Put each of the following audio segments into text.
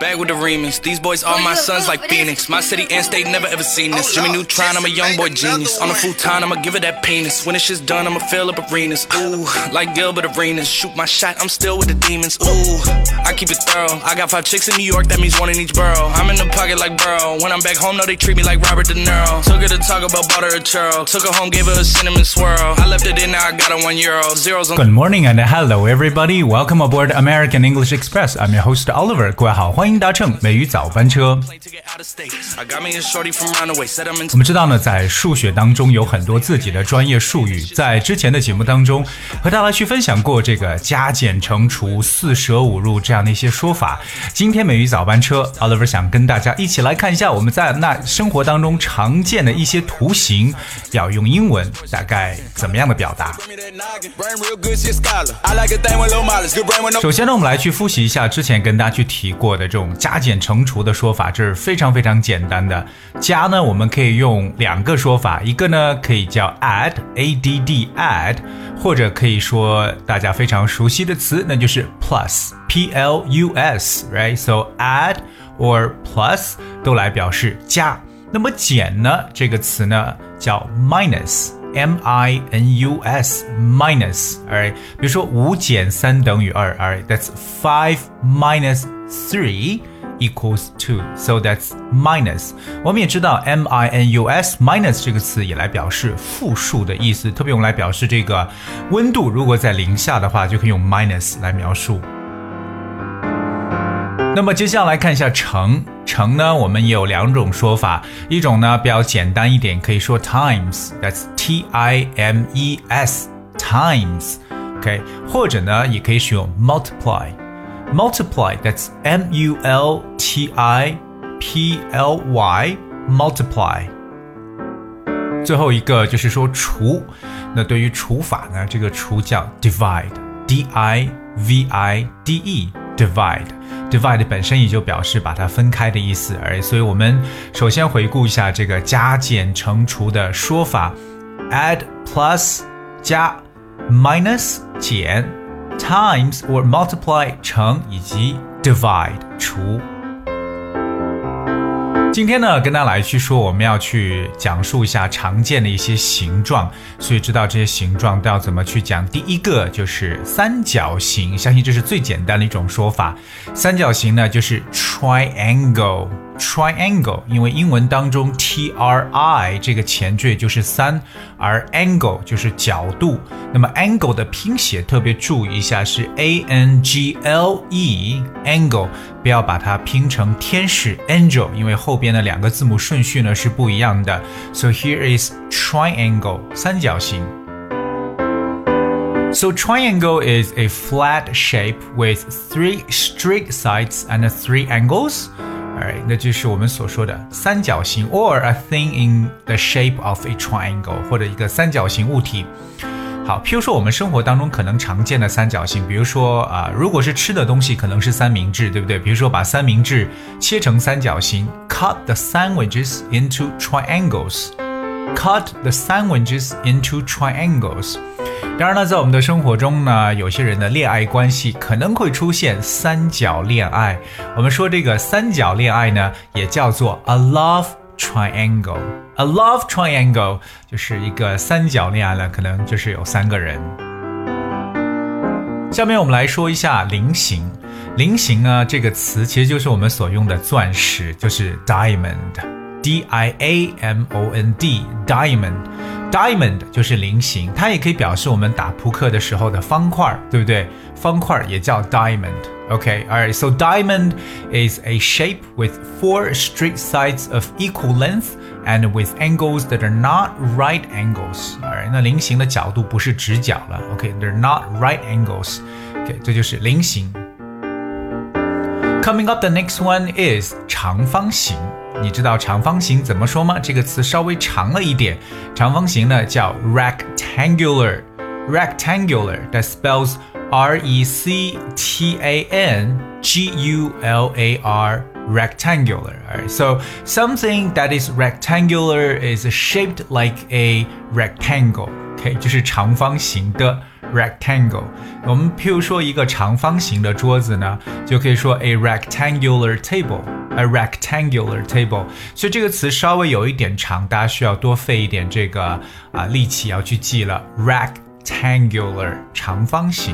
Bag with the Remans. These boys are my sons like Phoenix. My city and state never ever seen this. Jimmy Neutron, I'm a young boy genius. On a futon, I'ma give it that penis. When this shit's done, I'ma fill up arenas. Ooh, like Gilbert Arenas. Shoot my shot, I'm still with the demons. Ooh, I keep it thorough. I got five chicks in New York, that means one in each borough. I'm in the pocket like Burrow. When I'm back home, no, they treat me like Robert De Niro. Took her to talk about butter or churro. Took her home, gave her a cinnamon swirl. I left it in, now I got a one euro. Zeros on. Good morning and hello everybody. Welcome aboard American English Express. I'm your host Oliver. 各位好，欢迎 搭乘美语早班车。我们知道呢，在数学当中有很多自己的专业术语，在之前的节目当中和大家去分享过这个加减乘除、四舍五入这样的一些说法。今天美语早班车，Oliver 想跟大家一起来看一下我们在那生活当中常见的一些图形，要用英文大概怎么样的表达。首先呢，我们来去复习一下之前跟大家去提过的这种种加减乘除的说法，这是非常非常简单的。加呢，我们可以用两个说法，一个呢可以叫 add a d d add，或者可以说大家非常熟悉的词，那就是 plus p l u s，right？So add or plus 都来表示加。那么减呢，这个词呢叫 minus。M I N U S minus，alright，比如说五减三等于二，alright，that's five minus three equals two，so that's minus。我们也知道 M I N U S minus 这个词也来表示负数的意思，特别用来表示这个温度如果在零下的话，就可以用 minus 来描述。那么接下来看一下乘乘呢，我们也有两种说法，一种呢比较简单一点，可以说 times，that's T I M E S times，OK，、或者呢也可以使用 multiply，multiply，that's M U L T I P L Y multiply。最后一个就是说除，那对于除法呢，这个除叫 divide，D I V I D E，divide。 Divide，divide 本身也就表示把它分开的意思，而所以我们首先回顾一下这个加减乘除的说法：add plus 加，minus 减，times or multiply 乘以及 divide 除。今天呢，跟大家来去说，我们要去讲述一下常见的一些形状，所以知道这些形状都要怎么去讲。第一个就是三角形，相信这是最简单的一种说法。三角形呢，就是 triangle。triangle，因为英文当中 t r i 这个前缀就是三，而 angle 就是角度。那么 angle 的拼写特别注意一下是 a n g l e angle，不要把它拼成天使 angel，因为后边的两个字母顺序呢是不一样的。So here is triangle 三角形。So triangle is a flat shape with three straight sides and three angles. Alright，那就是我们所说的三角形，or a thing in the shape of a triangle，或者一个三角形物体。好，譬如说我们生活当中可能常见的三角形，比如说啊、如果是吃的东西，可能是三明治，对不对？比如说把三明治切成三角形，cut the sandwiches into triangles。cut the sandwiches into triangles。 当然呢，在我们的生活中呢，有些人的恋爱关系可能会出现三角恋爱。我们说这个三角恋爱呢，也叫做 a love triangle。a love triangle 就是一个三角恋爱了，可能就是有三个人。下面我们来说一下菱形。菱形呢，这个词其实就是我们所用的钻石，就是 diamond。D I A M O N D，diamond，diamond 就是菱形，它也可以表示我们打扑克的时候的方块，对不对？方块也叫 diamond。Okay, so diamond is a shape with four straight sides of equal length and with angles that are not right angles. Alright，那菱形的角度不是直角了。Okay，they're not right angles. Okay，这就是菱形。Coming up, the next one is 长方形。 你知道长方形怎么说吗？这个词稍微长了一点。长方形呢叫 rectangular。rectangular that spells R E C T A N G U L A R rectangular. Alright, so something that is rectangular is shaped like a rectangle. OK，就是长方形的 rectangle。我们譬如说一个长方形的桌子呢，就可以说 a rectangular table。a rectangular table，所以这个词稍微有一点长，大家需要多费一点这个啊力气要去记了。rectangular 长方形。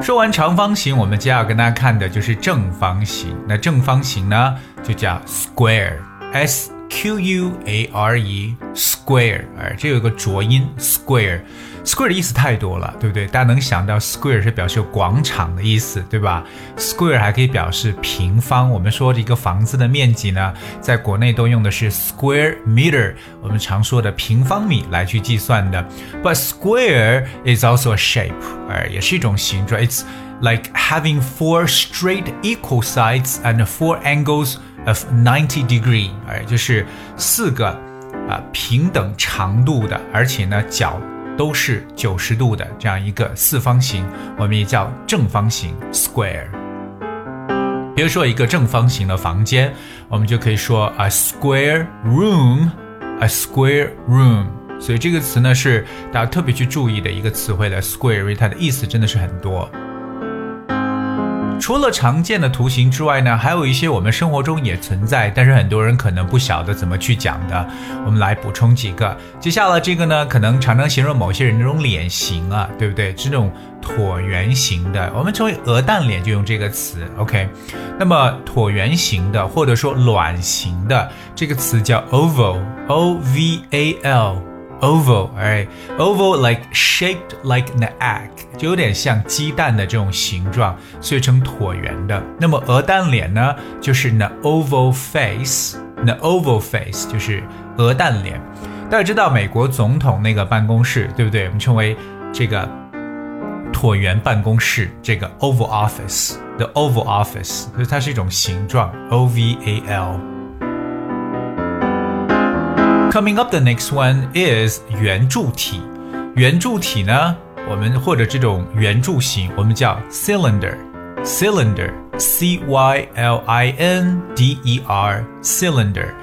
说完长方形，我们接下来跟大家看的就是正方形。那正方形呢，就叫 square，s q u a r e，square，哎，这有个浊音，square。Square 的意思太多了，对不对？大家能想到 square 是表示广场的意思，对吧？Square 还可以表示平方。我们说一个房子的面积呢，在国内都用的是 square meter，我们常说的平方米来去计算的。But square is also a shape，呃，也是一种形状。It's like having four straight equal sides and four angles Of ninety degree，哎，就是四个啊平等长度的，而且呢角。都是九十度的这样一个四方形，我们也叫正方形 （square）。比如说一个正方形的房间，我们就可以说 a square room，a square room。所以这个词呢是大家特别去注意的一个词汇了，square，它的意思真的是很多。除了常见的图形之外呢，还有一些我们生活中也存在，但是很多人可能不晓得怎么去讲的。我们来补充几个。接下来这个呢，可能常常形容某些人那种脸型啊，对不对？这种椭圆形的，我们称为鹅蛋脸，就用这个词。OK，那么椭圆形的或者说卵形的这个词叫 oval，O V A L。oval，哎，oval like shaped like an egg，就有点像鸡蛋的这种形状，所以成椭圆的。那么鹅蛋脸呢，就是 the oval face，the oval face 就是鹅蛋脸。大家知道美国总统那个办公室，对不对？我们称为这个椭圆办公室，这个 oval office，the oval office，所以它是一种形状，O V A L。Coming up, the next one is 圆柱体。圆柱体呢，我们或者这种圆柱形，我们叫 cylinder。cylinder, C Y L I N D E R, cylinder.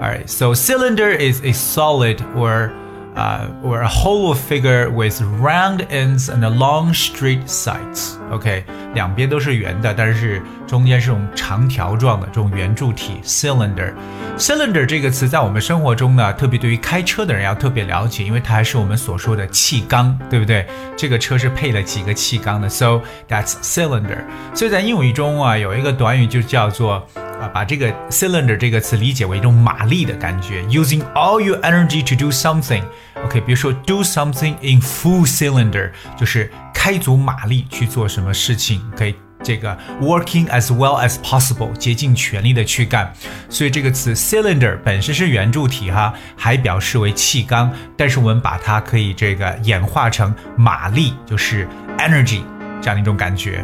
Alright, so cylinder is a solid or uh, or a hollow figure with round ends and long straight sides. OK，两边都是圆的，但是中间是这种长条状的这种圆柱体 cylinder。cylinder 这个词在我们生活中呢，特别对于开车的人要特别了解，因为它还是我们所说的气缸，对不对？这个车是配了几个气缸的，so that's cylinder。所以在英语中啊，有一个短语就叫做。啊，把这个 cylinder 这个词理解为一种马力的感觉，using all your energy to do something。OK，比如说 do something in full cylinder，就是开足马力去做什么事情，可以这个 working as well as possible，竭尽全力的去干。所以这个词 cylinder 本身是圆柱体哈，还表示为气缸，但是我们把它可以这个演化成马力，就是 energy 这样的一种感觉。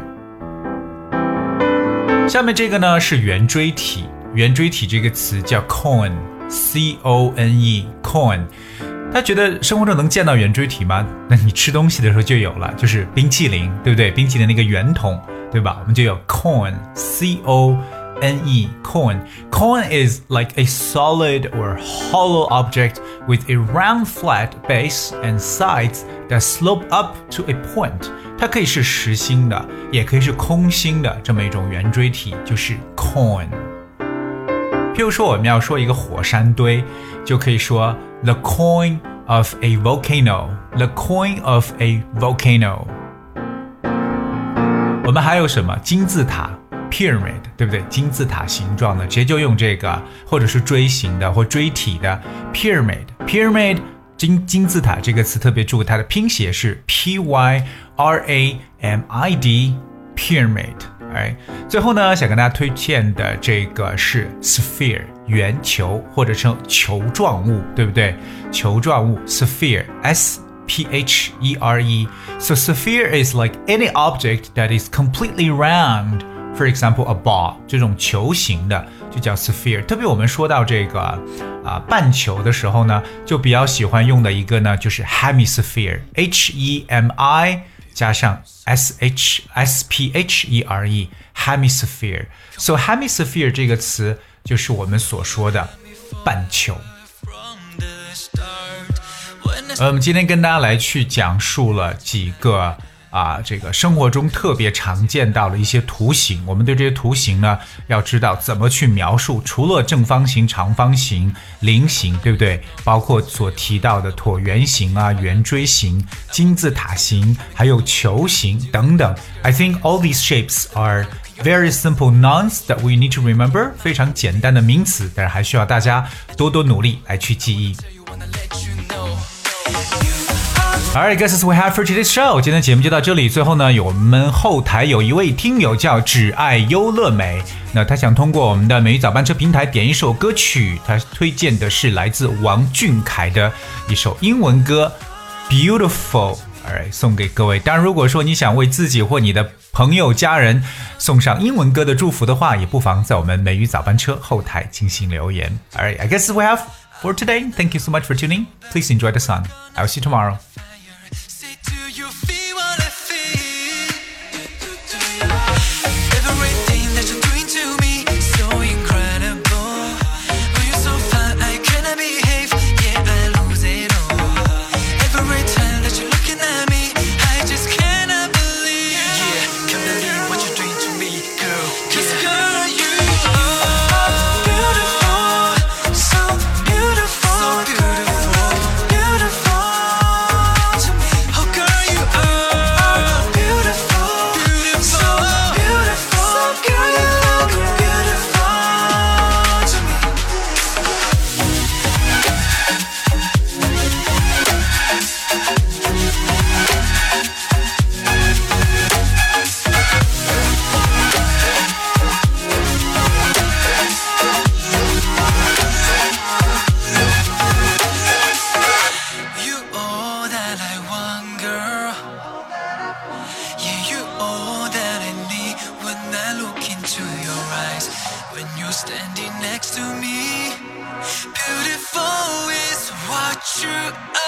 下面这个呢是圆锥体，圆锥体这个词叫 cone，c o n e，cone。大家觉得生活中能见到圆锥体吗？那你吃东西的时候就有了，就是冰淇淋，对不对？冰淇淋那个圆筒，对吧？我们就有 cone，c o n e，cone。cone is like a solid or hollow object with a round flat base and sides that slope up to a point。它可以是实心的，也可以是空心的，这么一种圆锥体就是 cone。譬如说，我们要说一个火山堆，就可以说 the coin of a volcano，the coin of a volcano。我们还有什么金字塔 pyramid，对不对？金字塔形状的，直接就用这个，或者是锥形的或锥体的 pyramid，pyramid。金金字塔这个词特别注意，它的拼写是 P Y R A M I D pyramid。哎，最后呢，想跟大家推荐的这个是 sphere 圆球或者称球状物，对不对？球状物 sphere S P H E R E。So sphere is like any object that is completely round. For example, a ball 这种球形的就叫 sphere。特别我们说到这个啊半球的时候呢，就比较喜欢用的一个呢就是 hemisphere，H E M I 加上 S H S P H E R E，hemisphere。So hemisphere 这个词就是我们所说的半球。呃，我们今天跟大家来去讲述了几个啊，这个生活中特别常见到的一些图形。我们对这些图形呢，要知道怎么去描述。除了正方形、长方形、菱形，对不对？包括所提到的椭圆形啊、圆锥形、金字塔形，还有球形等等。I think all these shapes are very simple nouns that we need to remember，非常简单的名词，但是还需要大家多多努力来去记忆。 All right, guys, we have for today's show. 今天节目就到这里。最后呢，有我们后台有一位听友叫只爱优乐美，那他想通过我们的美语早班车平台点一首歌曲，他推荐的是来自王俊凯的一首英文歌《Beautiful》。All right，送给各位。当然，如果说你想为自己或你的朋友、家人送上英文歌的祝福的话，也不妨在我们美语早班车后台进行留言。All right, I guess we have for today. Thank you so much for tuning. Please enjoy the song. I'll see you tomorrow. Standing next to me, beautiful is what you